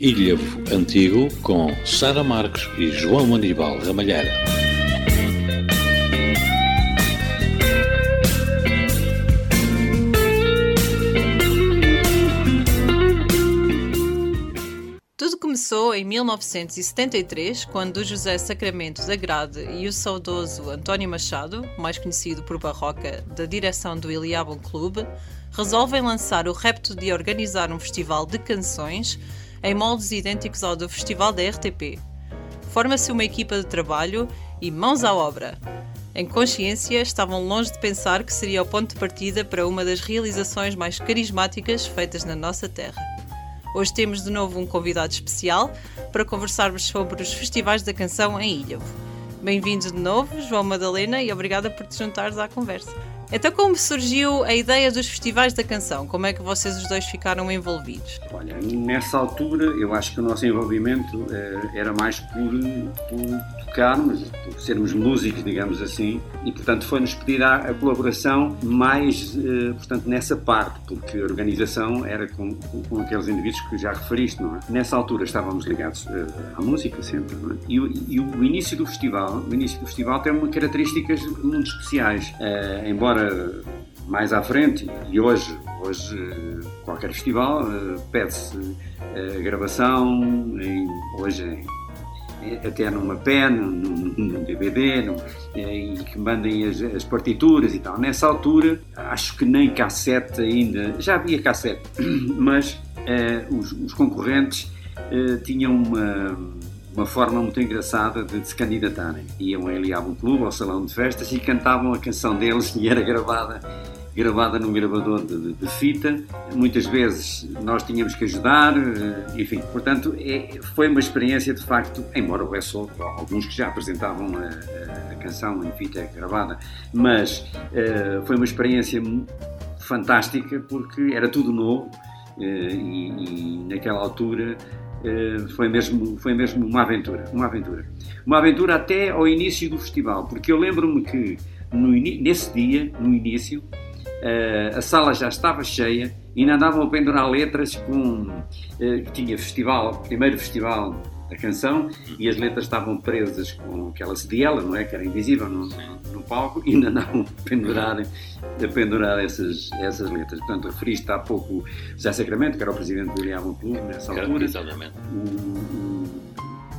Ilhavo Antigo com Sara Marques e João Aníbal Ramalheira. Tudo começou em 1973, quando José Sacramento da Grade e o saudoso António Machado, mais conhecido por Barroca, da direção do Iliabon Clube, resolvem lançar o repto de organizar um festival de canções em moldes idênticos ao do festival da RTP. Forma-se uma equipa de trabalho e mãos à obra. Em consciência, estavam longe de pensar que seria o ponto de partida para uma das realizações mais carismáticas feitas na nossa terra. Hoje temos de novo um convidado especial para conversarmos sobre os festivais da canção em Ilhavo. Bem-vindos de novo, João Madalena, e obrigada por te juntares à conversa. Então, como surgiu a ideia dos festivais da canção? Como é que vocês os dois ficaram envolvidos? Olha, nessa altura eu acho que o nosso envolvimento eh, era mais por, por tocarmos, por sermos músicos, digamos assim, e portanto foi-nos pedir a, a, colaboração mais, eh, portanto, nessa parte, porque a organização era com, com, com, aqueles indivíduos que já referiste, não é? Nessa altura estávamos ligados eh, à música sempre, não é? E, e o início do festival, o início do festival tem uma características muito especiais, eh, embora mais à frente, e hoje, hoje qualquer festival pede-se gravação, em, hoje em até numa pen, num, num DVD, num, e que mandem as, as, partituras e tal. Nessa altura, acho que nem cassete ainda, já havia cassete, mas os, os, concorrentes tinham uma, uma forma muito engraçada de, de se candidatarem. Iam ali a um clube, ao salão de festas e cantavam a canção deles e era gravada gravada num gravador de, de, fita. Muitas vezes nós tínhamos que ajudar, eh, enfim. Portanto, é, foi uma experiência de facto, embora houvesse alguns que já apresentavam a, a canção em fita gravada, mas uh, foi uma experiência fantástica porque era tudo novo uh, e, e, naquela altura uh, foi mesmo foi mesmo uma aventura, uma aventura, uma aventura até ao início do festival, porque eu lembro-me que no, nesse dia, no início, a sala já estava cheia e ainda andavam a pendurar letras com que tinha festival, primeiro festival da canção e as letras estavam presas com aquela cediela, não é? Que era invisível no, no palco e ainda andavam a pendurar, a pendurar essas, essas letras. Portanto, referiste há pouco José Sacramento, que era o presidente do Iliabon Clube nessa altura. Exatamente. O,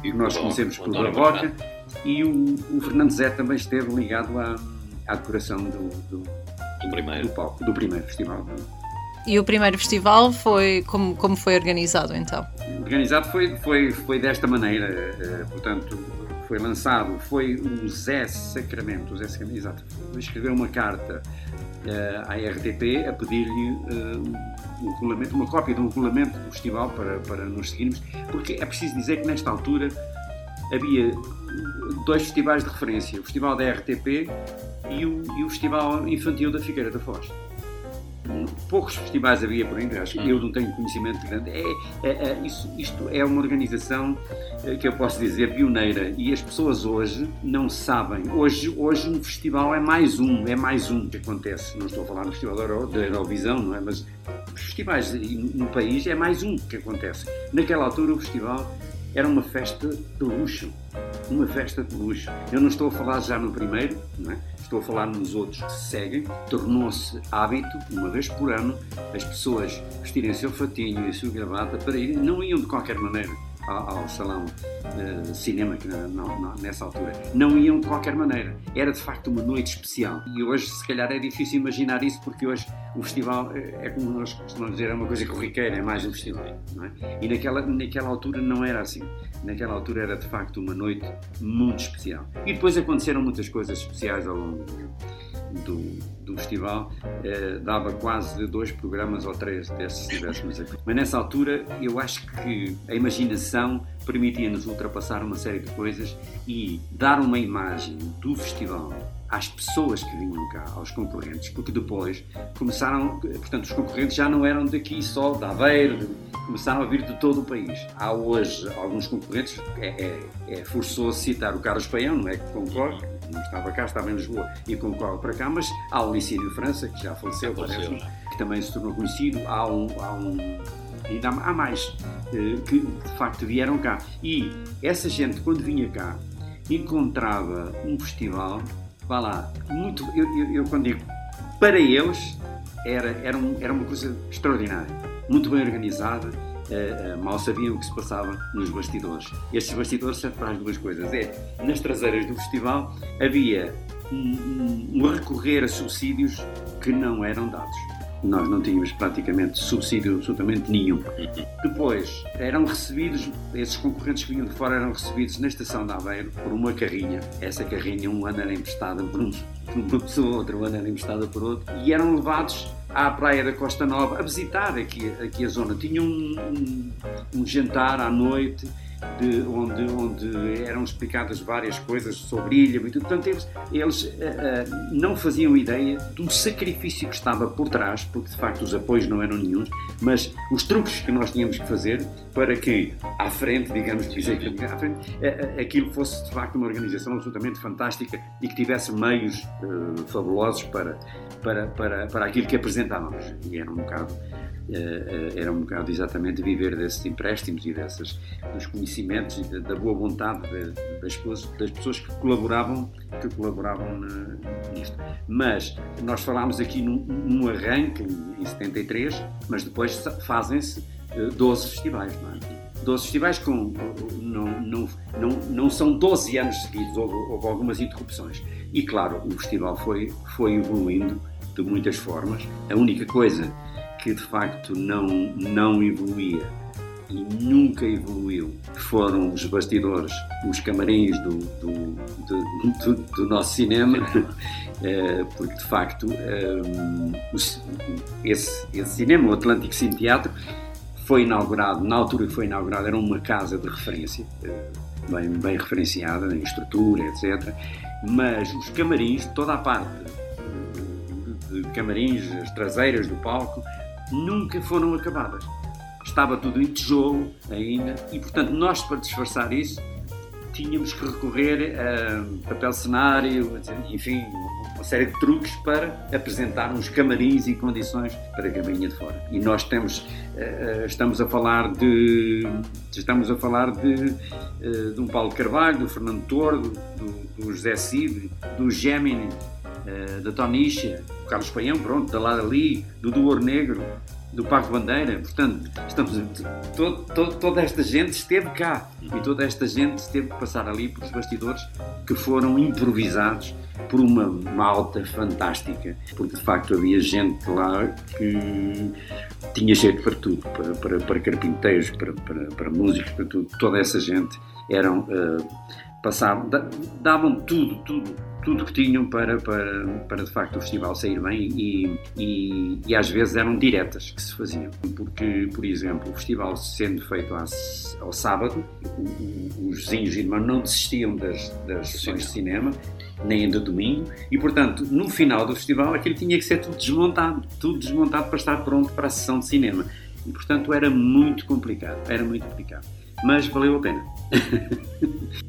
que nós conhecemos por Barroca e o, o Fernando Zé também esteve ligado à, à decoração do, do do primeiro. Do, palco, do primeiro festival. E o primeiro festival foi como, como foi organizado então? Organizado foi, foi, foi desta maneira, uh, portanto, foi lançado, foi o Zé Sacramento, o Zé Sacramento, exato, escreveu uma carta uh, à RTP a pedir-lhe uh, um regulamento, uma cópia de um regulamento do festival para, para nos seguirmos, porque é preciso dizer que nesta altura havia dois festivais de referência, o Festival da RTP e o, e o Festival Infantil da Figueira da Foz. Poucos festivais havia por aí, acho que eu não tenho conhecimento grande. É, é, é, isso, isto é uma organização eh, que eu posso dizer pioneira e as pessoas hoje não sabem. Hoje, hoje um festival é mais um, é mais um que acontece. Não estou a falar no Festival da Eurovisão, não é? Mas os festivais no país é mais um que acontece. Naquela altura o festival era uma festa de luxo. Uma festa de luxo. Eu não estou a falar já no primeiro, não é? Estou a falar nos outros que se seguem. Tornou-se hábito, uma vez por ano, as pessoas vestirem seu fatinho e a sua gravata para irem. Não iam de qualquer maneira ao, salão de cinema que nessa altura. Não iam de qualquer maneira. Era de facto uma noite especial. E hoje, se calhar, é difícil imaginar isso porque hoje o festival é, é como nós costumamos dizer, é uma coisa corriqueira, é mais um festival. É? E naquela, naquela altura não era assim. Naquela altura era de facto uma noite muito especial. E depois aconteceram muitas coisas especiais ao longo do, do festival, eh, dava quase dois programas ou três desses se estivéssemos aqui. Mas nessa altura eu acho que a imaginação permitia-nos ultrapassar uma série de coisas e dar uma imagem do festival às pessoas que vinham cá, aos concorrentes, porque depois começaram, portanto, os concorrentes já não eram daqui só, da Aveiro, começaram a vir de todo o país. Há hoje alguns concorrentes, é, é, é forçoso citar o Carlos Paião, não é que concorre, não estava cá, estava em Lisboa e concorre para cá, mas há o Licínio França, que já faleceu, parece que também se tornou conhecido, há um, há um ainda há mais que de facto vieram cá. E essa gente, quando vinha cá, encontrava um festival, vá lá, muito. Eu, eu, eu quando digo para eles, era, era, um, era uma coisa extraordinária, muito bem organizada. Uh, uh, mal sabiam o que se passava nos bastidores. Estes bastidores servem para as duas coisas. É, nas traseiras do festival havia um, um, um recorrer a subsídios que não eram dados nós não tínhamos praticamente subsídio absolutamente nenhum. Depois, eram recebidos, esses concorrentes que vinham de fora eram recebidos na estação de Aveiro por uma carrinha. Essa carrinha um ano era emprestada por, um, por uma pessoa, outro ano era emprestada por outro, e eram levados à praia da Costa Nova a visitar aqui, aqui a zona. Tinham um, um, um jantar à noite de, onde, onde eram explicadas várias coisas sobre ilha e tudo. Portanto, eles, eles uh, não faziam ideia do sacrifício que estava por trás, porque de facto os apoios não eram nenhum, mas os truques que nós tínhamos que fazer para que à frente, digamos, à frente, uh, aquilo fosse de facto uma organização absolutamente fantástica e que tivesse meios fabulosos para, para, para, para aquilo que apresentávamos. E era um bocado era um bocado exatamente viver desses empréstimos e dessas, dos conhecimentos e da, boa vontade das, das pessoas que colaboravam, que colaboravam nisto. Mas nós falámos aqui num, num arranque em 73, mas depois fazem-se 12 eh, festivais, não é? 12 festivais com. Não, não, não, não são 12 anos seguidos, houve, houve algumas interrupções. E claro, o festival foi, foi evoluindo de muitas formas. A única coisa que de facto não, não evoluía e nunca evoluiu foram os bastidores, os camarins do, do, do, do, do nosso cinema, eh, porque de facto eh, esse, esse cinema, o Atlântico Cine Teatro, foi inaugurado, na altura que foi inaugurado, era uma casa de referência, eh, bem, bem referenciada em estrutura, etc. Mas os camarins, toda a parte de camarins, as traseiras do palco, nunca foram acabadas. Estava tudo em tijolo ainda e, portanto, nós, para disfarçar isso, tínhamos que recorrer a papel cenário, enfim, uma série de truques para apresentar uns camarins e condições para a caminha de fora. E nós temos, eh, estamos a falar de, estamos a falar de, eh, de um Paulo Carvalho, do Fernando Tordo, do, do José Cid, do Gemini, eh, da Tonicha, do Carlos Paião, pronto, da Lara Lee, do Duor Negro, do Parque Bandeira. Portanto, estamos, todo, todo, toda esta gente esteve cá e toda esta gente teve que passar ali por os bastidores que foram improvisados por uma malta fantástica, porque de facto havia gente lá que tinha jeito para tudo, para, para, para carpinteiros, para, para, para músicos, para tudo. Toda essa gente eram. Uh, passavam, davam tudo, tudo, tudo que tinham para, para, para de facto o festival sair bem e, e, e, às vezes eram diretas que se faziam. Porque, por exemplo, o festival sendo feito ao sábado, os vizinhos e irmãos não desistiam das, das sessões de cinema, nem ainda domingo, e portanto, no final do festival aquilo tinha que ser tudo desmontado, tudo desmontado para estar pronto para a sessão de cinema. E portanto era muito complicado, era muito complicado mas valeu a pena.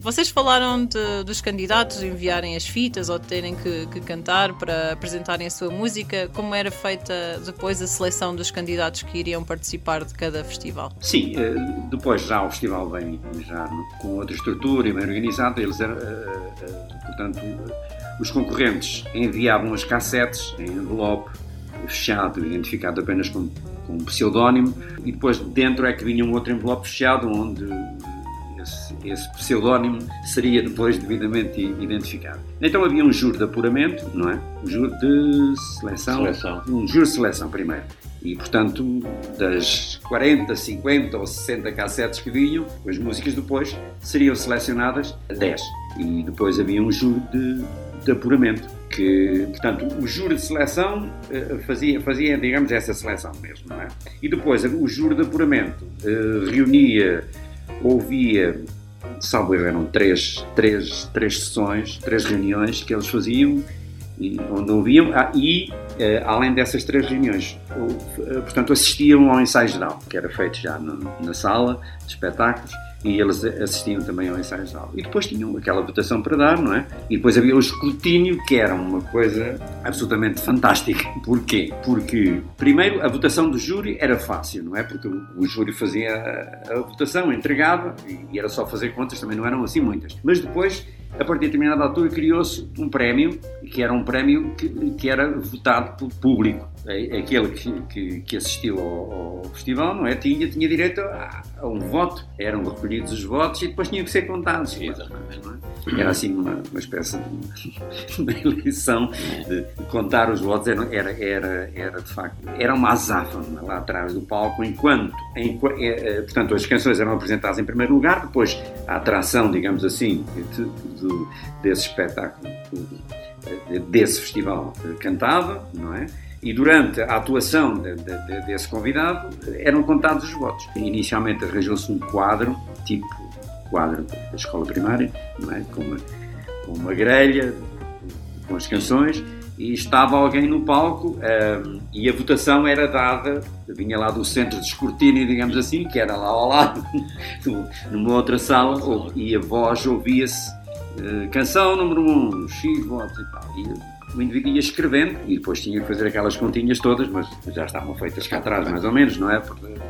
Vocês falaram de, dos candidatos enviarem as fitas ou terem que, que, cantar para apresentarem a sua música. Como era feita depois a seleção dos candidatos que iriam participar de cada festival? Sim, eh, depois já o festival vem já com outra estrutura e bem organizado. Eles, eh, eh, portanto, os concorrentes enviavam as cassetes em envelope fechado, identificado apenas com com um pseudónimo, e depois dentro é que vinha um outro envelope fechado onde esse, esse pseudónimo seria depois devidamente identificado. Então havia um juro de apuramento, não é? Um juro de seleção. seleção. Um juro de seleção primeiro. E, portanto, das 40, 50 ou 60 cassetes que vinham, as músicas depois seriam selecionadas 10. E depois havia um juro de, de apuramento que, portanto, o júri de seleção uh, fazia, fazia, digamos, essa seleção mesmo, não é? E depois o júri de apuramento uh, reunia, ouvia, salvo eram três, três, três sessões, três reuniões que eles faziam e, onde ouviam, ah, e uh, além dessas três reuniões, portanto, assistiam ao ensaio geral, que era feito já no, na sala de espetáculos, e eles assistiam também ao ensaio geral. E depois tinham aquela votação para dar, não é? E depois havia o escrutínio, que era uma coisa absolutamente fantástica. Porquê? Porque, primeiro, a votação do júri era fácil, não é? Porque o, júri fazia a, a votação, entregava, e, e era só fazer contas, também não eram assim muitas. Mas depois a partir de determinada altura criou-se um prémio, que era um prémio que, que era votado pelo público. Aquele que, que, que assistiu ao, ao, festival não é? tinha, tinha direito a, a, um voto. Eram recolhidos os votos e depois tinham que ser contados. Exatamente. É? Era assim uma, uma espécie de, de eleição de contar os votos. Era, era, era, era de facto, era uma azáfama lá atrás do palco, enquanto, em, é, é, portanto, as canções eram apresentadas em primeiro lugar, depois a atração, digamos assim, de, de, desse espetáculo, desse festival cantava, não é? E durante a atuação de, de, de, desse convidado eram contados os votos. Inicialmente arranjou-se um quadro, tipo quadro da escola primária, é? com, uma, com uma grelha, com as canções, e estava alguém no palco um, e a votação era dada, vinha lá do centro de escrutínio, digamos assim, que era lá ao lado, numa outra sala, e a voz ouvia-se, uh, canção número 1, um, X votos e tal. E, o indivíduo ia escrevendo e depois tinha que fazer aquelas continhas todas, mas já estavam feitas cá atrás, mais ou menos, não é?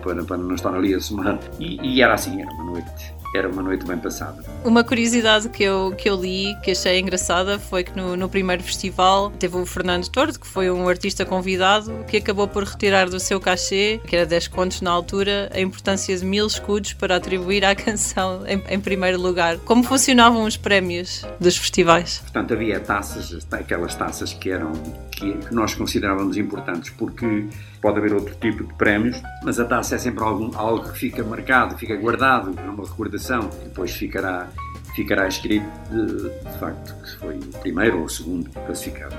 Para, para não estar ali a somar. E, e era assim, era uma noite era uma noite bem passada. Uma curiosidade que eu, que eu li, que achei engraçada, foi que no, no primeiro festival teve o Fernando Tordo, que foi um artista convidado, que acabou por retirar do seu cachê, que era 10 contos na altura, a importância de mil escudos para atribuir à canção em, em primeiro lugar. Como funcionavam os prémios dos festivais? Portanto, havia taças, aquelas taças que eram que, nós considerávamos importantes, porque pode haver outro tipo de prémios, mas a taça é sempre algo, algo que fica marcado, fica guardado, é uma recordação, depois ficará, ficará escrito de, de facto que foi o primeiro ou o segundo classificado.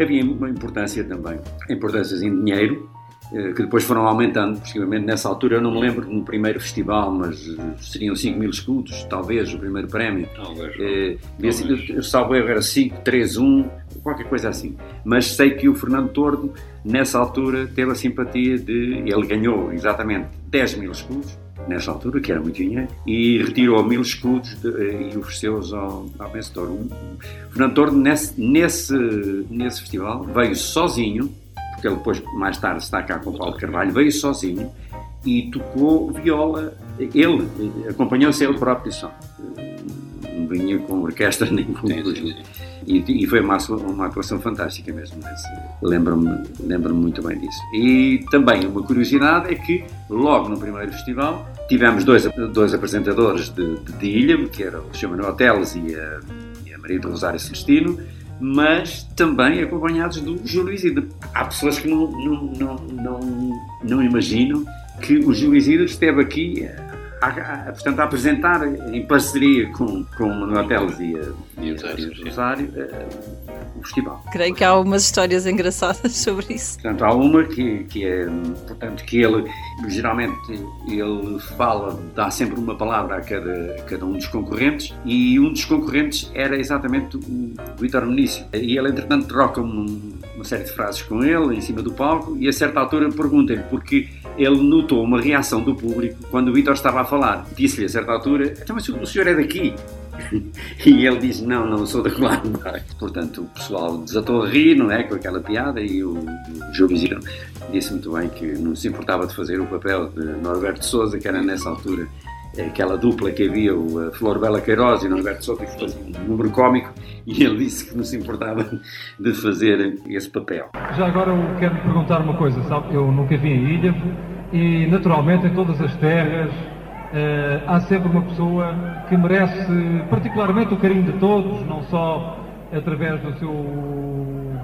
Havia uma importância também, importâncias em dinheiro, que depois foram aumentando possivelmente nessa altura. Eu não me lembro no primeiro festival, mas eh, seriam 5 mil escudos, talvez, o primeiro prémio. Talvez. Eh, talvez. salvo erro, era 5, 3, 1, qualquer coisa assim. Mas sei que o Fernando Tordo, nessa altura, teve a simpatia de. Ele ganhou exatamente 10 mil escudos, nessa altura, que era muito dinheiro, e retirou mil escudos de, e ofereceu-os ao, ao vencedor. O Fernando Tordo, nesse, nesse, nesse festival, veio sozinho, porque ele depois, mais tarde, está cá com o Paulo Carvalho, veio sozinho e tocou viola. Ele, acompanhou-se ele próprio só. Não vinha com orquestra nem com sim, e, e, foi uma, uma atuação fantástica mesmo. Lembro-me lembro muito bem disso. E também uma curiosidade é que, logo no primeiro festival, tivemos dois, dois apresentadores de, de, de Ilha, que eram o Sr. Manuel Teles e a, e a Maria do Rosário Celestino, mas também acompanhados do Júlio. Há pessoas que não, não, não, não, não imaginam que o Júlio Isidro esteve aqui a, a, portanto, a apresentar em parceria com, com o Manuel Teles e, a, e, o Rosário uh, o festival. Creio que há algumas histórias engraçadas sobre isso. Portanto, há uma que, que é, portanto, que ele, geralmente, ele fala, dá sempre uma palavra a cada, a cada um dos concorrentes e um dos concorrentes era exatamente o Vitor Menício. E ele, entretanto, troca uma série de frases com ele em cima do palco e a certa altura pergunta-lhe porque ele notou uma reação do público quando o Vitor estava a falar. Disse-lhe a certa altura: Então, mas o senhor é daqui? e ele disse: Não, não sou da lá. Portanto, o pessoal desatou a rir, não é? Com aquela piada. E o, o disse muito bem que não se importava de fazer o papel de Norberto Souza, que era nessa altura aquela dupla que havia, o Flor Bela Queiroz e o Norberto Souza, que fazia um número cómico, e ele disse que não se importava de fazer esse papel. Já agora eu quero perguntar uma coisa, sabe? Eu nunca vi em Ilha e, naturalmente, em todas as terras uh, há sempre uma pessoa que merece particularmente o carinho de todos, não só através do seu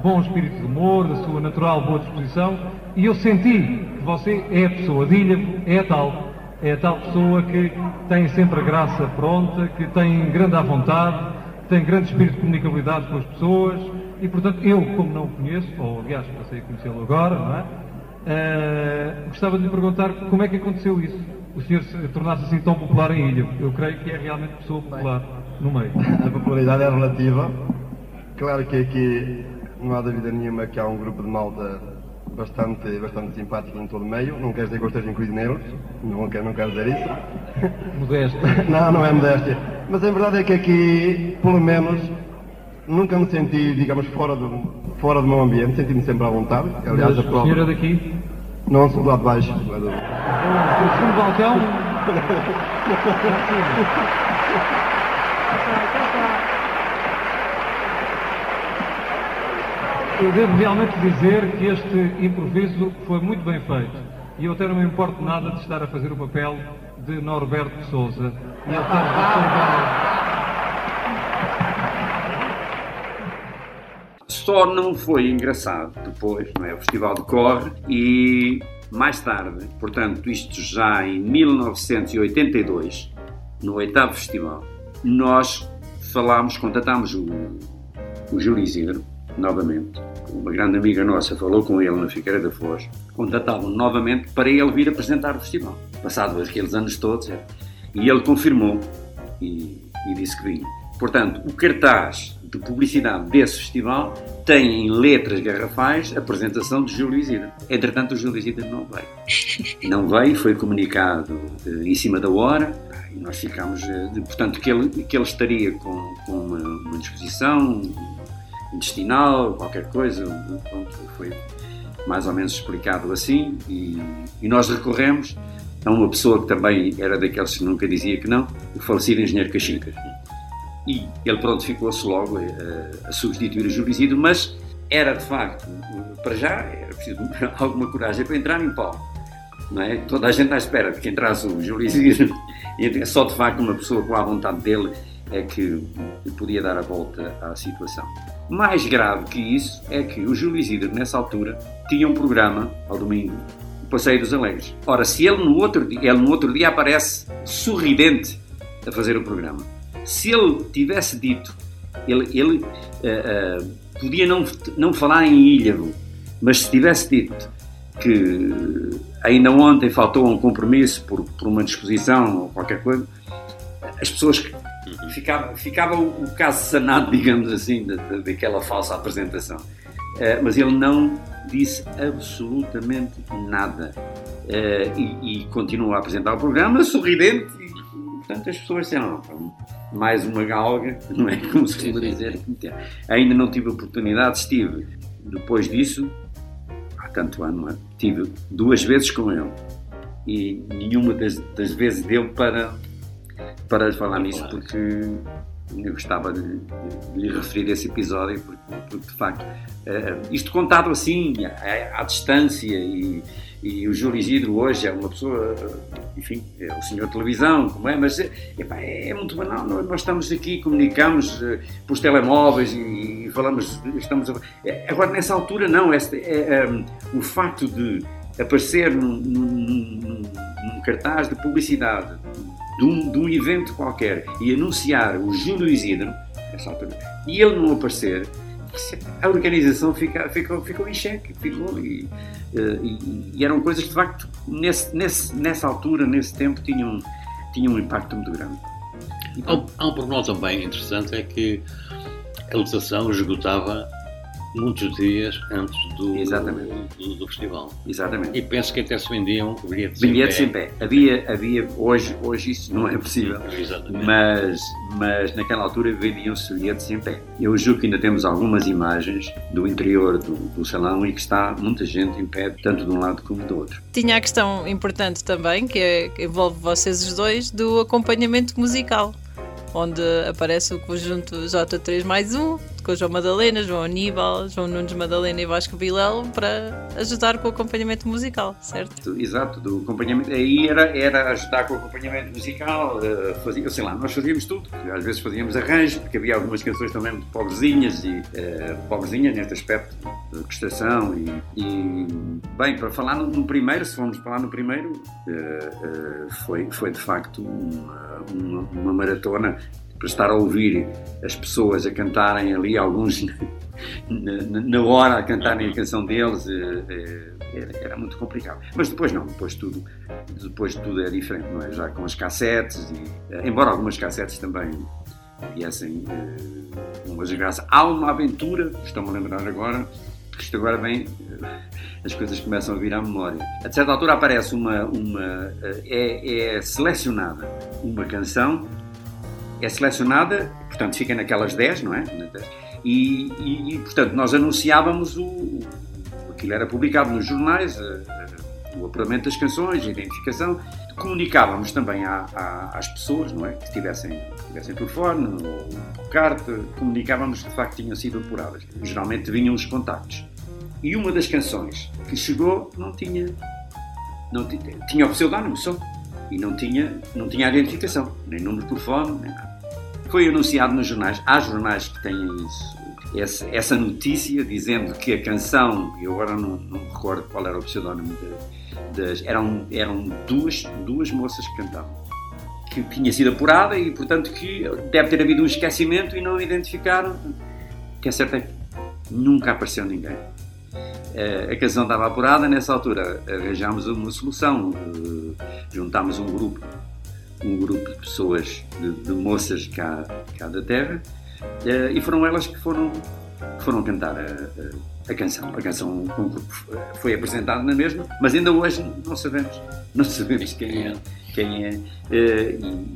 bom espírito de humor, da sua natural boa disposição, e eu senti que você é a pessoa de Ilha, é a tal é a tal pessoa que tem sempre a graça pronta, que tem grande à vontade, tem grande espírito de comunicabilidade com as pessoas e, portanto, eu, como não o conheço, ou aliás, passei a conhecê-lo agora, não é? Uh, gostava de lhe perguntar como é que aconteceu isso, o senhor se tornar-se assim tão popular em Ilha. Eu creio que é realmente pessoa popular no meio. A popularidade é relativa. Claro que aqui não há dúvida nenhuma que há um grupo de malta bastante, bastante simpático em todo o meio. Não quer dizer que eu esteja incluído neles, não quero, não quero dizer isso. Modesto. Não, não é modéstia. Mas a verdade é que aqui, pelo menos, nunca me senti, digamos, fora do, fora do meu ambiente, senti-me sempre à vontade. Aliás, a Mas, prova. senhora daqui, Não sou lá de baixo. mas eu- o segundo balcão. Eu devo realmente dizer que este improviso foi muito bem feito. E eu até não me importo nada de estar a fazer o papel de Norberto de Souza. E até reservar- Só não foi engraçado depois, não é? O festival decorre e mais tarde, portanto, isto já em 1982, no oitavo festival, nós falámos, contatámos o, o Júlio Isidro, novamente. Uma grande amiga nossa falou com ele na Figueira da Foz, contatámos novamente para ele vir apresentar o festival. Passado aqueles anos todos, é. e ele confirmou e, e disse que vinha. Portanto, o cartaz de publicidade desse festival tem em letras garrafais a apresentação de Júlio Isidro. Entretanto, o Júlio Isidro não veio. Não veio, foi comunicado eh, em cima da hora e nós ficámos. eh, portanto, que ele, que ele estaria com, com uma, uma disposição intestinal, qualquer coisa. Pronto, foi mais ou menos explicado assim e, e nós recorremos a uma pessoa que também era daqueles que nunca dizia que não, o falecido engenheiro Caxincas. E ele, pronto, ficou-se logo eh, a substituir o Isidro, mas era de facto, para já, era preciso alguma coragem para entrar em palco. Não é? Toda a gente à espera de que entrasse o Isidro. E só de facto uma pessoa com a vontade dele é que podia dar a volta à situação. Mais grave que isso é que o Júlio Isidro, nessa altura, tinha um programa ao domingo, o Passeio dos Alegres. Ora, se ele no outro dia, ele no outro dia aparece sorridente a fazer o programa, se ele tivesse dito, ele, ele eh, eh, podia não, não falar em Ilhavo, mas se tivesse dito que ainda ontem faltou um compromisso por, por uma disposição ou qualquer coisa, as pessoas ficava, ficava o, o caso sanado, digamos assim, da- da- daquela falsa apresentação. Eh, mas ele não disse absolutamente nada. Eh, e, e continua a apresentar o programa sorridente e, portanto, as pessoas disseram, "Pá, mais uma galga, não é como se costuma dizer. Ainda não tive oportunidade, estive depois disso, há tanto ano, é? tive duas vezes com ele e nenhuma das, das vezes deu para, para falar nisso porque eu gostava de, de- lhe referir esse episódio porque, porque, de facto eh, isto contado assim à, à distância e, e o Júlio Isidro hoje é uma pessoa enfim, é o senhor televisão como é, mas epá, é, é muito banal. Nós, estamos aqui, comunicamos eh, pelos telemóveis e, e falamos estamos a- agora nessa altura não é, é, o facto de aparecer num, num- num- num cartaz de publicidade de um, de um evento qualquer e anunciar o Júlio Isidro, nessa altura, e ele não aparecer, a organização fica, ficou, ficou em xeque. Ficou, e, eh, e- e eram coisas que, de facto, nesse, nesse, nessa altura, nesse tempo, tinham, tinham um impacto muito grande. E, um, há um pormenor também interessante, é que a lotação esgotava muitos dias antes do, Exatamente. do, do festival. exatamente. E penso que até se vendiam bilhetes, Bilhetes em pé. Havia, havia hoje, hoje isso não é possível. Exatamente. Mas, mas naquela altura vendiam-se bilhetes em pé. Eu julgo que ainda temos algumas imagens do interior do, do salão e que está muita gente em pé, tanto de um lado como do outro. Tinha a questão importante também, que, é, que envolve vocês os dois, do acompanhamento musical, onde aparece o conjunto J3 mais um, com o João Madalena, João Aníbal, João Nunes Madalena e Vasco Vilela, para ajudar com o acompanhamento musical, certo? Exato, do acompanhamento. Aí era, era ajudar com o acompanhamento musical, eh, fazia, sei lá, nós fazíamos tudo. Às vezes fazíamos arranjos, porque havia algumas canções também muito pobrezinhas, e eh, pobrezinhas neste aspecto de prestação. E, e, bem, para falar no, no primeiro, se formos falar no primeiro, eh, eh, foi, foi de facto uma, uma, uma maratona para estar a ouvir as pessoas a cantarem ali, alguns na, na- hora a cantarem a canção deles, eh, eh, era, era muito complicado. Mas depois não, depois tudo, depois tudo é diferente, não é? Já com as cassetes, e, eh, embora algumas cassetes também viessem uma desgraça. Há uma aventura, estou-me a lembrar agora, isto agora vem, as coisas começam a vir à memória. A certa altura aparece uma, uma é, é selecionada uma canção, é selecionada, portanto fica naquelas 10, não é? E, e, e, portanto nós anunciávamos o, aquilo era publicado nos jornais, o apuramento das canções, a identificação, comunicávamos também às pessoas, não é? Que tivessem, tivessem telefone ou carta, comunicávamos que de facto tinham sido apuradas. Geralmente vinham os contactos. E uma das canções que chegou não tinha. Não tinha, tinha o pseudónimo só. E não tinha, não tinha identificação, nem número de telefone, nem nada. Foi anunciado nos jornais. Há jornais que têm isso, essa, essa notícia dizendo que a canção, eu agora não, não me recordo qual era o pseudónimo das. Eram, eram duas, duas moças que cantavam que tinha sido apurada e, portanto, que deve ter havido um esquecimento e não identificaram. Que é certo é que nunca apareceu ninguém. Eh, a canção estava apurada, nessa altura arranjámos uma solução, eh, juntámos um grupo, um grupo de pessoas, de, de moças cá, cá da terra, eh, e foram elas que foram, foram cantar a, a, canção. A canção foi apresentada na mesma, mas ainda hoje não sabemos, não sabemos quem é. Quem é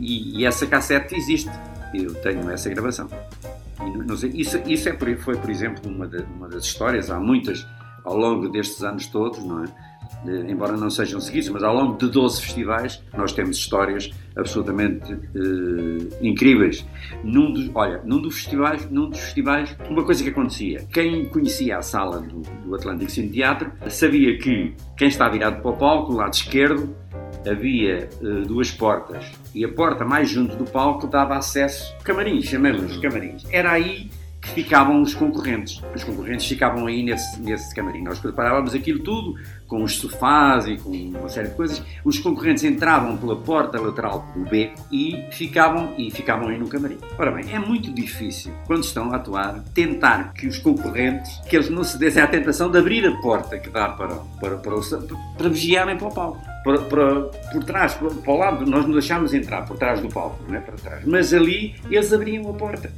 e, e essa cassete existe, eu tenho essa gravação. Sei, isso, isso é foi, por exemplo, uma, de, uma das histórias, há muitas ao longo destes anos todos, não é? Embora não sejam seguidos, mas ao longo de 12 festivais nós temos histórias absolutamente uh, incríveis. Num dos, olha, num dos, festivais, num dos festivais, uma coisa que acontecia, quem conhecia a sala do, do Atlântico Cine Teatro sabia que quem está virado para o palco, do lado esquerdo, havia uh, duas portas e a porta mais junto do palco dava acesso, camarins, chamamos camarins. Era aí que ficavam os concorrentes. Os concorrentes ficavam aí nesse, nesse camarim. Nós preparávamos aquilo tudo, com os sofás e com uma série de coisas. Os concorrentes entravam pela porta lateral do beco e ficavam, e ficavam aí no camarim. Ora bem, é muito difícil, quando estão a atuar, tentar que os concorrentes, que eles não se dessem à tentação de abrir a porta que dá para, para, para, o, para vigiarem para o palco. Para, para, por trás, para, para, o lado, nós não deixámos entrar por trás do palco, não é para trás. Mas ali eles abriam a porta.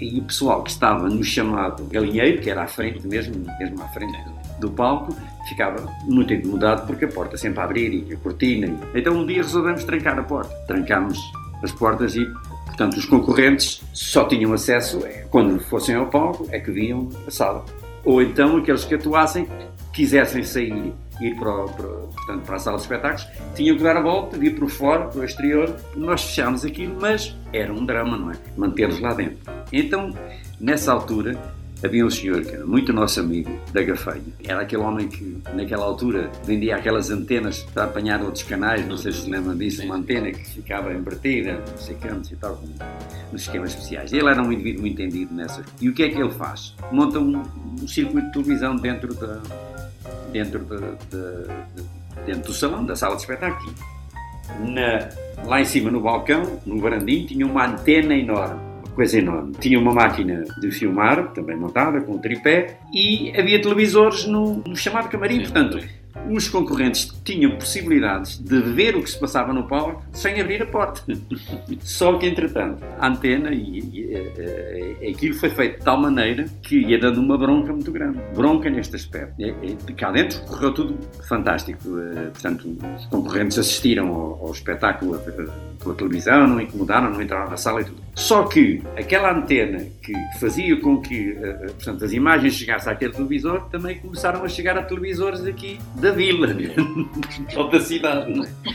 E o pessoal que estava no chamado galinheiro, que era à frente mesmo, mesmo à frente do palco, ficava muito incomodado porque a porta sempre a abrir e a cortina. Então um dia resolvemos trancar a porta. Trancámos as portas e, portanto, os concorrentes só tinham acesso, é, quando fossem ao palco, é que viam a sala. Ou então aqueles que atuassem, quisessem sair ir para, para, portanto, para a sala de espetáculos, tinham que dar a volta, vir por fora, para o exterior. Nós fechámos aquilo, mas era um drama, não é? Mantê-los lá dentro. Então, nessa altura, havia um senhor que era muito nosso amigo, da Gafeia. Era aquele homem que, naquela altura, vendia aquelas antenas para apanhar outros canais, não sei se se lembram disso, uma antena que ficava invertida, não sei cantos e tal, nos esquemas especiais. Ele era um indivíduo muito entendido nessas. E o que é que ele faz? Monta um, um circuito de televisão dentro, da, dentro, de, de, de, dentro do salão, da sala de espetáculo. Na, lá em cima, no balcão, no varandim, tinha uma antena enorme coisa enorme. Tinha uma máquina de filmar, também montada, com um tripé, e havia televisores no, no chamado camarim. Sim, Portanto, os concorrentes tinham possibilidades de ver o que se passava no palco sem abrir a porta. Só que, entretanto, a antena e, e, e, aquilo foi feito de tal maneira que ia dando uma bronca muito grande. Bronca neste aspecto. E, e, cá dentro correu tudo fantástico. Eh, portanto, os concorrentes assistiram ao, ao espetáculo pela televisão, não incomodaram, não entraram na sala e tudo. Só que aquela antena que fazia com que eh, portanto, as imagens chegassem àquele televisor também começaram a chegar a televisores aqui da vila, ou da cidade. É?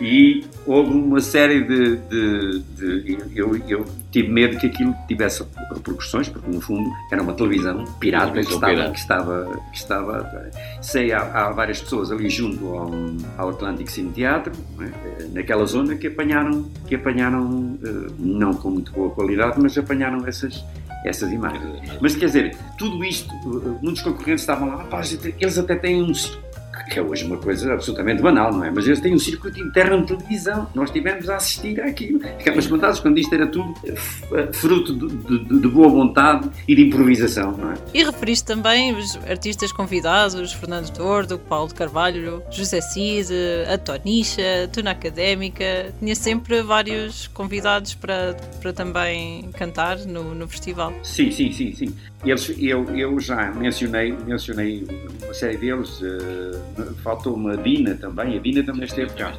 E houve uma série de. de, de eu, eu, tive medo que aquilo tivesse repercussões, porque no fundo era uma televisão pirata que estava, que estava, que estava. Sei, há, há várias pessoas ali junto ao, ao Atlântico Cine Teatro, é? naquela zona, que apanharam, que apanharam, eh, não com muito boa qualidade, mas apanharam essas essas imagens. Mas quer dizer, tudo isto, eh, muitos concorrentes estavam lá, eles até têm um que é hoje uma coisa absolutamente banal, não é? Mas eles têm um circuito interno de televisão. Nós tivemos a assistir àquilo. Ficámos contados quando isto era tudo eh, fruto de, de, de, boa vontade e de improvisação, não é? E referiste também os artistas convidados, Fernando Tordo, Paulo Carvalho, José Cid, a Tonicha, Tuna Académica. Tinha sempre vários convidados para, para também cantar no, no festival. Sim, sim, sim, sim. Eles, eu, eu já mencionei, mencionei uma série deles, uh, faltou-me a Dina também, a Dina também esteve cá.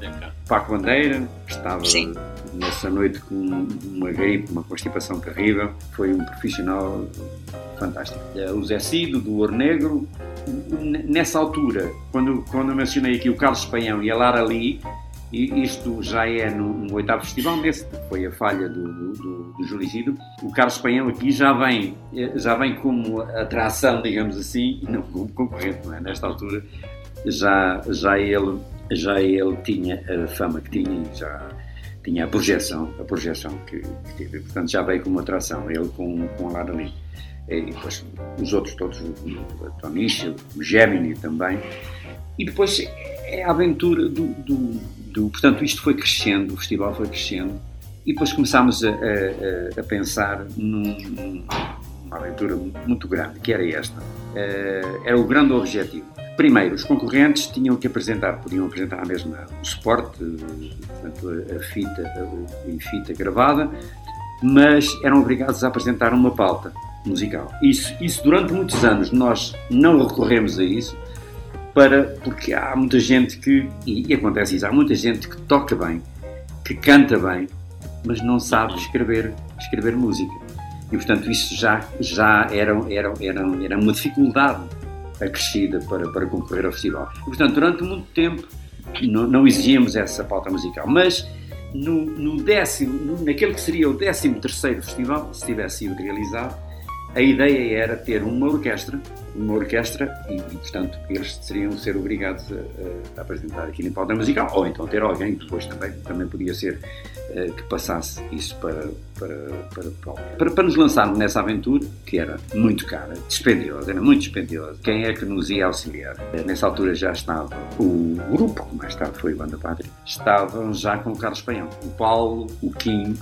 Paco Bandeira, estava Sim. nessa noite com uma gripe, uma constipação terrível, foi um profissional fantástico. Uh, o Zé Cido, do Ouro Negro, nessa altura, quando, quando eu mencionei aqui o Carlos Espanhão e a Lara Lee, e isto já é no, no oitavo festival, nesse foi a falha do, do, do, do Juricido. O Carlos Espanhol aqui já vem, já vem como atração, digamos assim, não como concorrente, não é? Nesta altura já, já, ele, já ele tinha a fama que tinha e já tinha a projeção, a projeção que, que teve. Portanto, já veio como atração, ele com, com a Lara Lee. E depois os outros todos, o Tonicha, o Gemini também. E depois é a aventura do, do Portanto, isto foi crescendo, o festival foi crescendo, e depois começámos a, a, a pensar num, numa aventura muito grande, que era esta. Uh, era o grande objetivo. Primeiro, os concorrentes tinham que apresentar, podiam apresentar a mesma o suporte, portanto, a, fita, em fita gravada, mas eram obrigados a apresentar uma pauta musical. Isso, isso durante muitos anos nós não recorremos a isso, para, porque há muita gente que, e, e acontece isso, há muita gente que toca bem, que canta bem, mas não sabe escrever, escrever música. E portanto isso já, já era, era, era, era uma dificuldade acrescida para, para concorrer ao festival. E portanto durante muito tempo não, não exigíamos essa pauta musical, mas no, no décimo, naquele que seria o décimo terceiro festival, se tivesse sido realizado, a ideia era ter uma orquestra, uma orquestra e, e portanto, eles seriam ser obrigados a, a, apresentar aquilo em pauta musical, ou então ter alguém que depois também, também podia ser uh, que passasse isso para, para, para, para, para nos lançarmos nessa aventura, que era muito cara, dispendiosa, era muito dispendiosa. Quem é que nos ia auxiliar? Uh, nessa altura já estava o grupo, que mais tarde foi o Banda Pátria, estavam já com o Carlos Paião, o Paulo, o Kim,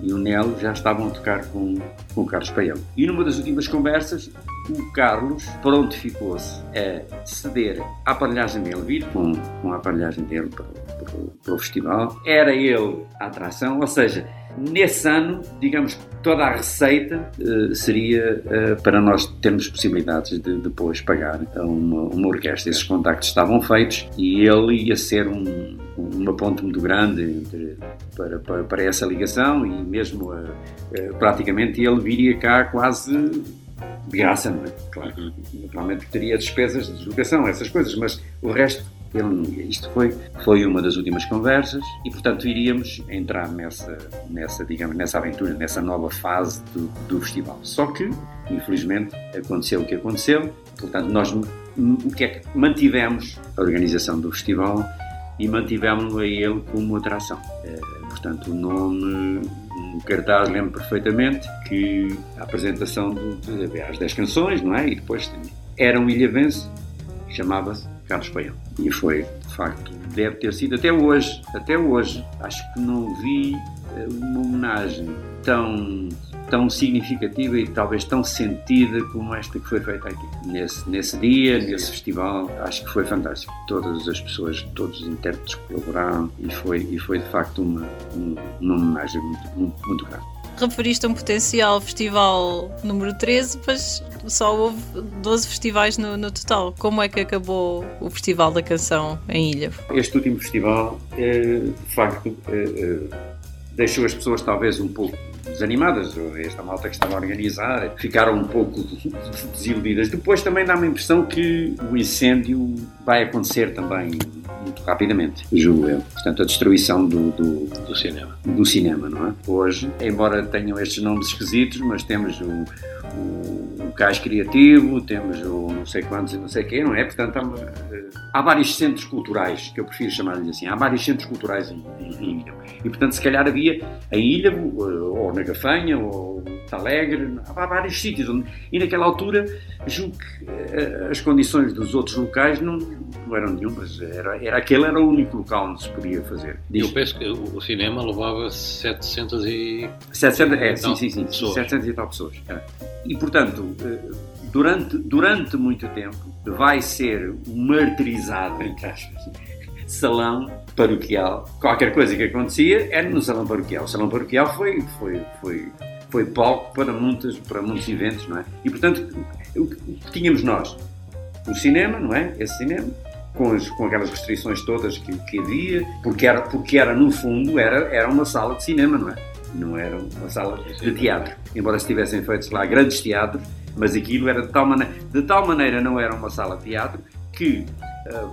e o Nelo já estavam a tocar com, com o Carlos Paião. E numa das últimas conversas, o Carlos prontificou-se a ceder a aparelhagem dele, vir com, com a aparelhagem dele para, para, para o festival. Era ele a atração, ou seja, Nesse ano, digamos, toda a receita uh, seria uh, para nós termos possibilidades de depois pagar a uma, uma orquestra. Esses contactos estavam feitos e ele ia ser um, uma ponte muito grande entre, para, para, para, essa ligação e mesmo uh, praticamente ele viria cá quase de graça, não é? Claro, naturalmente teria despesas de deslocação, essas coisas, mas o resto ele. Isto foi, foi uma das últimas conversas e, portanto, iríamos entrar nessa, nessa, digamos, nessa aventura, nessa nova fase do, do festival. Só que, infelizmente, aconteceu o que aconteceu, portanto, nós o que é que mantivemos a organização do festival e mantivemos-no a ele como atração. É, portanto, o nome, um cartaz lembro perfeitamente que a apresentação do, de, as 10 canções, não é? E depois era um ilhavense, chamava-se Carlos Paião. E foi, de facto, deve ter sido até hoje, até hoje, acho que não vi eh, uma homenagem tão tão significativa e talvez tão sentida como esta que foi feita aqui. Nesse, nesse dia, nesse festival, acho que foi fantástico. Todas as pessoas, todos os intérpretes colaboraram e foi, e foi de facto uma, uma homenagem muito, muito, muito grande. Referiste a um potencial festival número 13, mas só houve 12 festivais no, no, total. Como é que acabou o Festival da Canção em Ilha? Este último festival, é, de facto, é, é, deixou as pessoas talvez um pouco desanimadas. Esta malta que estava a organizar ficaram um pouco desiludidas. Depois também dá-me a impressão que o incêndio vai acontecer também muito rapidamente, julgo eu. Portanto, a destruição do, do, do, cinema. Do cinema, não é? Hoje, embora tenham estes nomes esquisitos, mas temos o, o, o Cais Criativo, temos o não sei quantos e não sei quê, não é? Portanto, há, há vários centros culturais, que eu prefiro chamar-lhes assim, há vários centros culturais em, em, em Ilha. E, portanto, se calhar havia em Ilha, ou na Gafanha, ou Alegre, há vários sítios. Onde, e naquela altura, julgo que uh, as condições dos outros locais não, não eram nenhumas. Era, era, aquele era o único local onde se podia fazer. Diz, Eu penso que o cinema levava 700 e... 700, é, sim, sim, sim, pessoas. 700 e tal pessoas. É. E, portanto, uh, durante, durante muito tempo, vai ser martirizado, entre aspas, salão paroquial. Qualquer coisa que acontecia era no salão paroquial. O salão paroquial foi, foi, foi, foi palco para muitos, para muitos eventos, não é? E, portanto, o que tínhamos nós? O cinema, não é? Esse cinema, com, as, com aquelas restrições todas que, que havia, porque era, porque era, no fundo, era, era uma sala de cinema, não é? Não era uma sala de teatro. Embora se tivessem feito lá grandes teatros, mas aquilo era de tal maneira, de tal maneira não era uma sala de teatro que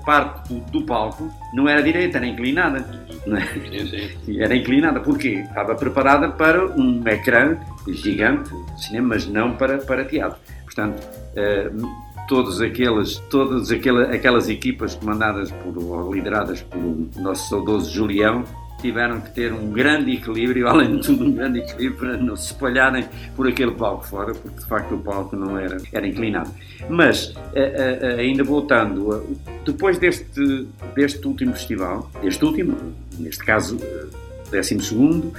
parte do, do, palco não era direita, era inclinada. É? Era inclinada, porque estava preparada para um ecrã gigante, cinema, mas não para, para teatro. Portanto, uh, todos aqueles, todas aquelas, aquelas equipas comandadas por, ou lideradas pelo nosso saudoso Julião, tiveram que ter um grande equilíbrio, além de tudo um grande equilíbrio para não se espalharem por aquele palco fora, porque de facto o palco não era, era inclinado. Mas, ainda voltando, depois deste, deste último festival, este último, neste caso, décimo segundo,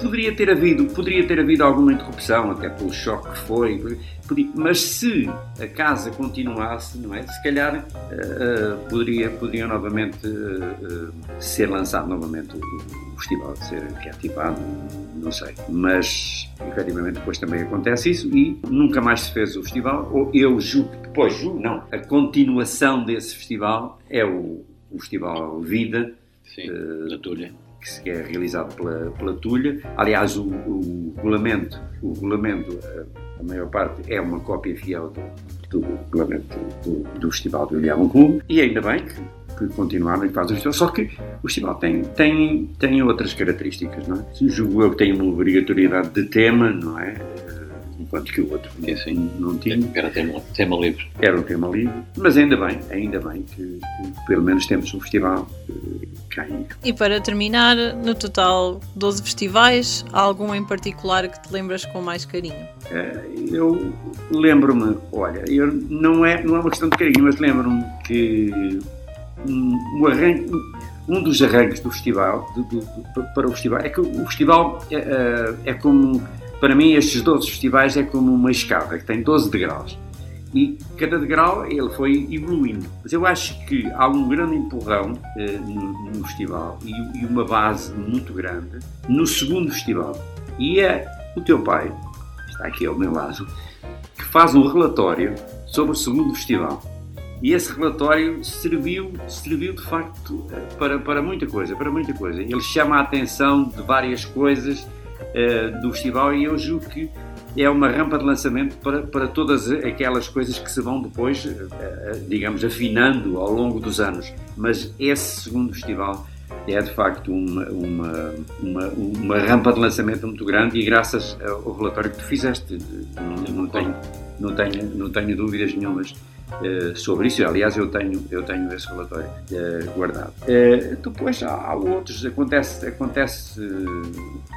poderia ter havido, poderia ter havido alguma interrupção, até pelo choque que foi, mas se a casa continuasse, não é? Se calhar uh, poderia, poderia novamente uh, ser lançado novamente o, o festival, ser reativado, não sei. Mas efetivamente depois também acontece isso e nunca mais se fez o festival, ou eu julgo que depois julgo, não, a continuação desse festival é o, o Festival Vida. Sim, da Tulha que é realizado pela, pela Tulha. Aliás, o, o regulamento, o regulamento, a, maior parte é uma cópia fiel do, do regulamento do, do Festival do Ilhão Clube, e ainda bem que, que continuaram e fazem o. Só que o festival tem, tem, tem outras características, não é? Julgo eu que tem uma obrigatoriedade de tema, não é? Enquanto que o outro assim, não tinha. Era tema, tema livre. Era um tema livre, mas ainda bem, ainda bem que, que pelo menos temos um festival eh, cá E para terminar, no total 12 festivais, há algum em particular que te lembras com mais carinho? Eh, eu lembro-me, olha, eu, não, é, não é uma questão de carinho, mas lembro-me que um, um, arranque, um dos arranques do festival, do, do, do, para o festival, é que o festival é, é, é como para mim, estes 12 festivais é como uma escada que tem 12 degraus. E cada degrau ele foi evoluindo. Mas eu acho que há um grande empurrão eh, no, no, festival e, e, uma base muito grande no segundo festival. E é o teu pai, está aqui ao meu lado, que faz um relatório sobre o segundo festival. E esse relatório serviu, serviu de facto eh, para, para muita coisa, para muita coisa. Ele chama a atenção de várias coisas uh, do festival e eu julgo que é uma rampa de lançamento para, para todas aquelas coisas que se vão depois, uh, digamos, afinando ao longo dos anos. Mas esse segundo festival é de facto uma, uma, uma, uma rampa de lançamento muito grande e graças ao relatório que tu fizeste, não, não, tenho, não, tenho, não tenho dúvidas nenhumas uh, sobre isso. Aliás, eu tenho, eu tenho esse relatório uh, guardado. Uh, depois há, há, outros, acontece, acontece,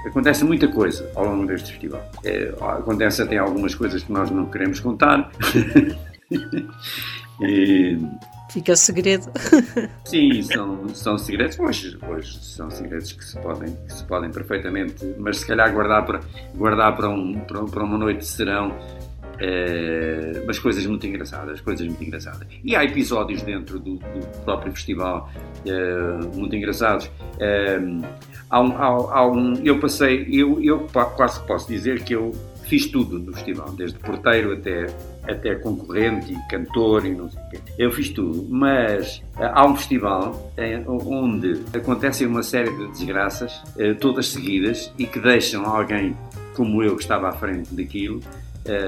acontece muita coisa ao longo deste festival. acontece até algumas coisas que nós não queremos contar. e, Fica segredo. Sim, são, são segredos, pois, pois são segredos que se, podem, que se podem perfeitamente, mas se calhar guardar para, guardar para, um, para, para uma noite de serão Uh, mas coisas muito engraçadas, coisas muito engraçadas. E há episódios dentro do, do próprio festival uh, muito engraçados. Uh, há um, há, há um, eu passei, eu, eu quase posso dizer que eu fiz tudo no festival, desde porteiro até, até concorrente e cantor e não sei o quê. Eu fiz tudo, mas há um festival onde acontecem uma série de desgraças, todas seguidas, e que deixam alguém como eu que estava à frente daquilo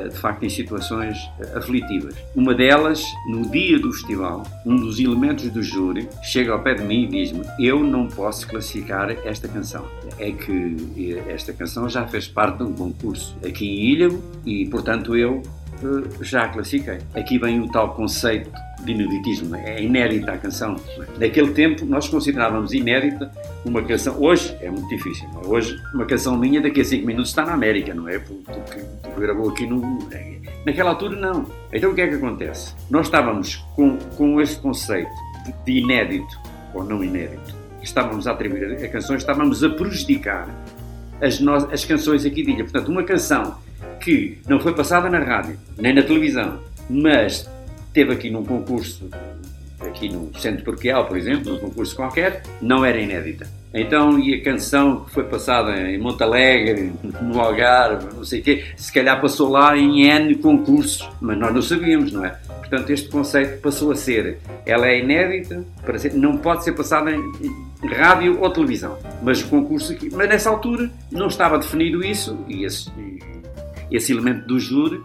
de facto em situações eh, aflitivas. Uma delas, no dia do festival, um dos elementos do júri chega ao pé de mim e diz-me: Eu não posso classificar esta canção. É que eh, esta canção já fez parte de um concurso aqui em Ilhavo e, portanto, eu eh, já classifiquei. Aqui vem o tal conceito de ineditismo, é inédita a canção. Naquele tempo nós considerávamos inédita uma canção, hoje é muito difícil, é? hoje uma canção minha daqui a 5 minutos está na América, não é? Porque, porque gravou aqui no... Naquela altura não. Então o que é que acontece? Nós estávamos com, com esse conceito de inédito, ou não inédito, que estávamos a atribuir a canções, estávamos a prejudicar as, no... as canções aqui de ilha. Portanto, uma canção que não foi passada na rádio, nem na televisão, mas teve aqui num concurso, aqui no Centro Parqueal, por exemplo, num concurso qualquer, não era inédita. Então, e a canção que foi passada em Montalegre, no Algarve, não sei o quê, se calhar passou lá em N concursos, mas nós não sabíamos, não é? Portanto, este conceito passou a ser, ela é inédita, para ser, não pode ser passada em, rádio ou televisão, mas o concurso aqui, mas nessa altura não estava definido isso e esse, esse elemento do júri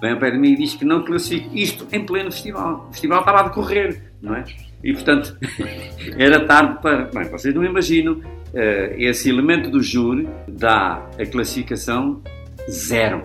vem ao pé de mim e diz que não classifico isto em pleno festival. O festival estava a decorrer, não é? E, portanto, era tarde para... Bem, vocês não imaginam, uh, esse elemento do júri dá a classificação zero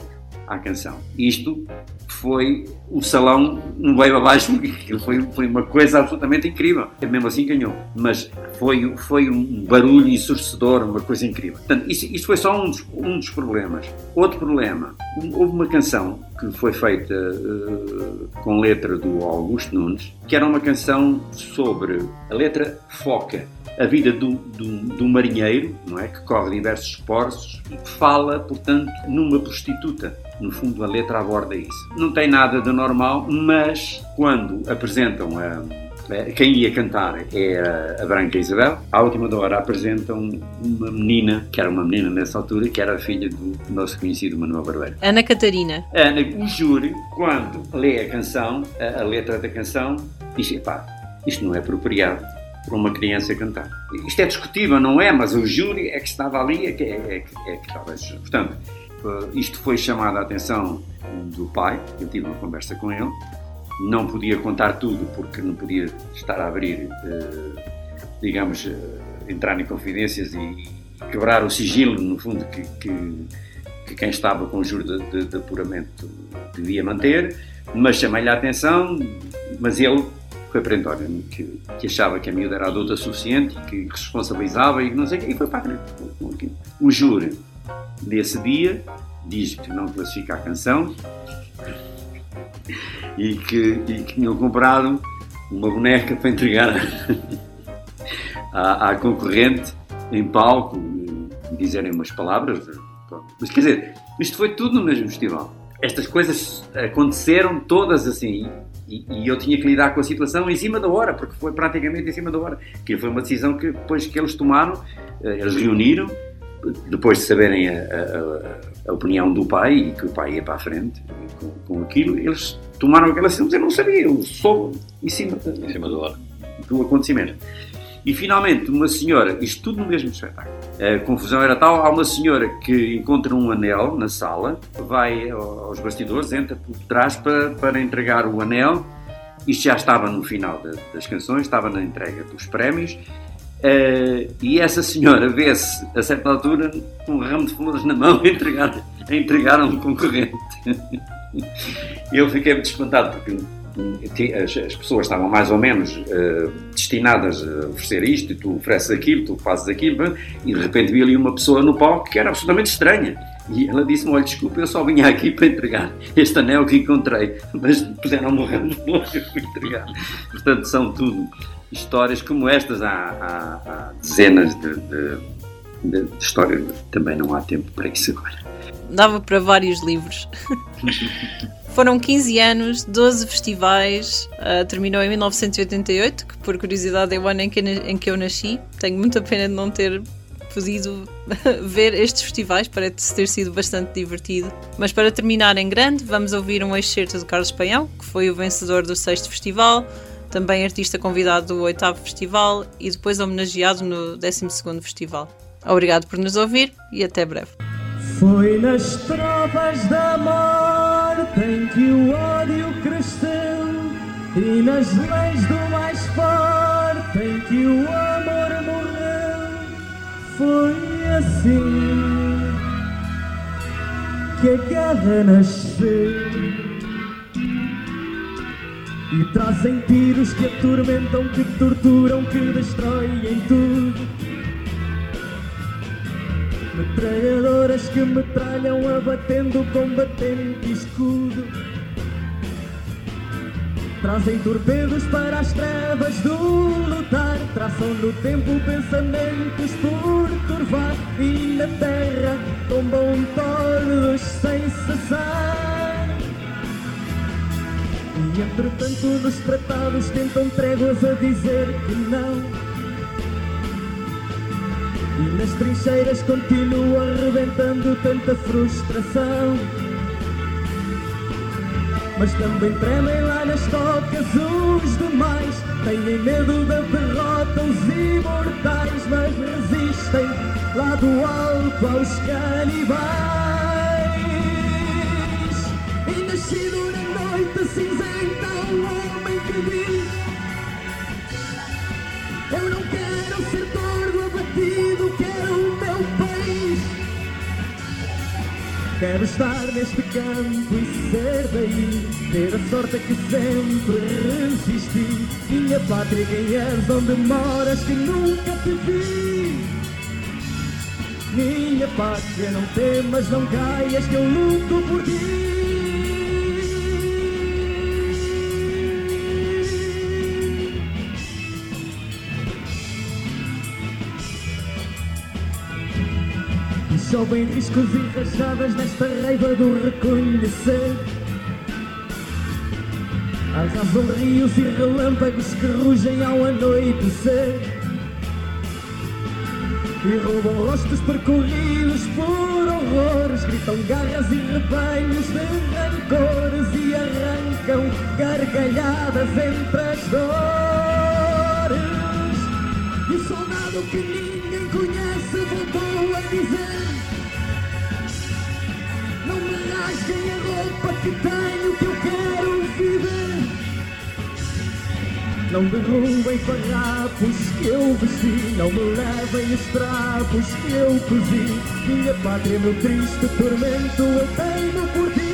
à canção. Isto foi o salão no veio abaixo, aquilo foi, foi uma coisa absolutamente incrível. Mesmo assim ganhou, mas foi, foi um barulho ensurdecedor, uma coisa incrível. Portanto, isso, isso foi só um dos, um dos problemas. Outro problema, houve uma canção que foi feita uh, com letra do Augusto Nunes, que era uma canção sobre a letra foca a vida do, do, do, marinheiro, não é? Que corre diversos portos e fala, portanto, numa prostituta. No fundo, a letra aborda isso. Não tem nada de normal, mas quando apresentam a, quem ia cantar é a Branca Isabel. À última hora apresentam uma menina, que era uma menina nessa altura, que era a filha do nosso conhecido Manuel Barbeiro. Ana Catarina. Ana, o júri, quando lê a canção, a, a letra da canção, diz: pá, isto não é apropriado para uma criança cantar. Isto é discutível, não é? Mas o júri é que estava ali, é que, é, é, é que estava. Portanto, isto foi chamado a atenção do pai, eu tive uma conversa com ele, não podia contar tudo porque não podia estar a abrir, eh, digamos, eh, entrar em confidências e quebrar o sigilo, no fundo, que, que, que quem estava com o júri de, de, de apuramento devia manter, mas chamei-lhe a atenção, mas ele foi perentório, que, que achava que a miúda era adulta suficiente, que responsabilizava e não sei o quê, e foi para a. O júri, desse dia, diz que não classifica a canção e que, e que tinham comprado uma boneca para entregar à, à concorrente em palco dizerem umas palavras. Mas quer dizer, isto foi tudo no mesmo festival. Estas coisas aconteceram todas assim e, e, eu tinha que lidar com a situação em cima da hora, porque foi praticamente em cima da hora. Que foi uma decisão que depois que eles tomaram, eh, eles reuniram, depois de saberem a, a, a opinião do pai e que o pai ia para a frente com, com aquilo, eles tomaram aquela decisão, mas eu não sabia, eu soube em cima, em cima hora do acontecimento. E finalmente, uma senhora, isto tudo no mesmo espetáculo, a confusão era tal, há uma senhora que encontra um anel na sala, vai aos bastidores, entra por trás para, para entregar o anel, isto já estava no final das canções, estava na entrega dos prémios, uh, e essa senhora vê-se, a certa altura, com um ramo de flores na mão, a entregar, a entregar a um concorrente. Eu fiquei muito espantado, porque as, as, pessoas estavam mais ou menos uh, destinadas a oferecer isto, e tu ofereces aquilo, tu fazes aquilo, e de repente vi ali uma pessoa no palco que era absolutamente estranha. E ela disse-me: Olha, desculpa, eu só vinha aqui para entregar este anel que encontrei, mas puseram morrer para entregar. Portanto, são tudo histórias como estas. Há, há, há dezenas de, de, de, de histórias, também não há tempo para isso agora. Dava para vários livros. Foram 15 anos, 12 festivais, uh, terminou em 1988, que por curiosidade é o ano em que, em que eu nasci. Tenho muita pena de não ter podido ver estes festivais, parece ter sido bastante divertido. Mas para terminar em grande, vamos ouvir um excerto de Carlos Paião, que foi o vencedor do sexto festival, também artista convidado do oitavo festival e depois homenageado no 12 segundo festival. Obrigado por nos ouvir e até breve. Foi nas tropas da morte em que o ódio cresceu e nas leis do mais forte em que o amor morreu. Foi assim que a guerra nasceu. E trazem tiros que atormentam, que torturam, que destroem tudo. Metralhadoras que metralham, abatendo combatente escudo. Trazem torpedos para as trevas do lutar. Traçam no tempo pensamentos por turvar. E na terra tombam tordos sem cessar. E entretanto nos tratados tentam tréguas a dizer que não. E nas trincheiras continua arrebentando tanta frustração. Mas também tremem lá nas tocas os demais. Têm medo da derrota os imortais, mas resistem lá do alto aos canibais. Eu não quero ser tordo abatido, quero o meu país. Quero estar neste campo e ser daí Ter a sorte que sempre resisti. Minha pátria, quem és, onde moras, que nunca te vi. Minha pátria, não temas, não caias, que eu luto por ti Chovem riscos e rajadas nesta raiva do reconhecer. Arrasam rios e relâmpagos que rugem ao anoitecer. E roubam rostos percorridos por horrores Gritam garras e rebanhos de rancores E arrancam gargalhadas entre as dores. E o soldado que ninguém conhece voltou a dizer que tenho que eu quero viver. Não derrubem farrapos que eu vesti Não me levem os trapos que eu cozi. Minha pátria, meu triste tormento eu tenho por ti.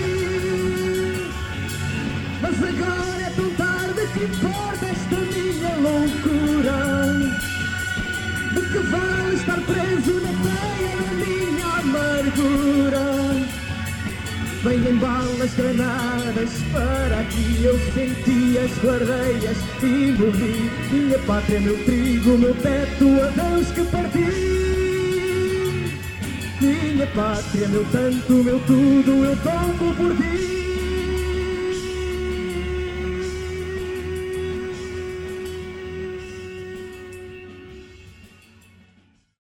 Mas agora é tão tarde que importa esta minha loucura. De que vale estar preso na teia da minha amargura? Vêm balas granadas para aqui Eu senti as guardeias e morri. Minha pátria, meu trigo, meu teto Adeus que parti Minha pátria, meu tanto, meu tudo Eu tombo por ti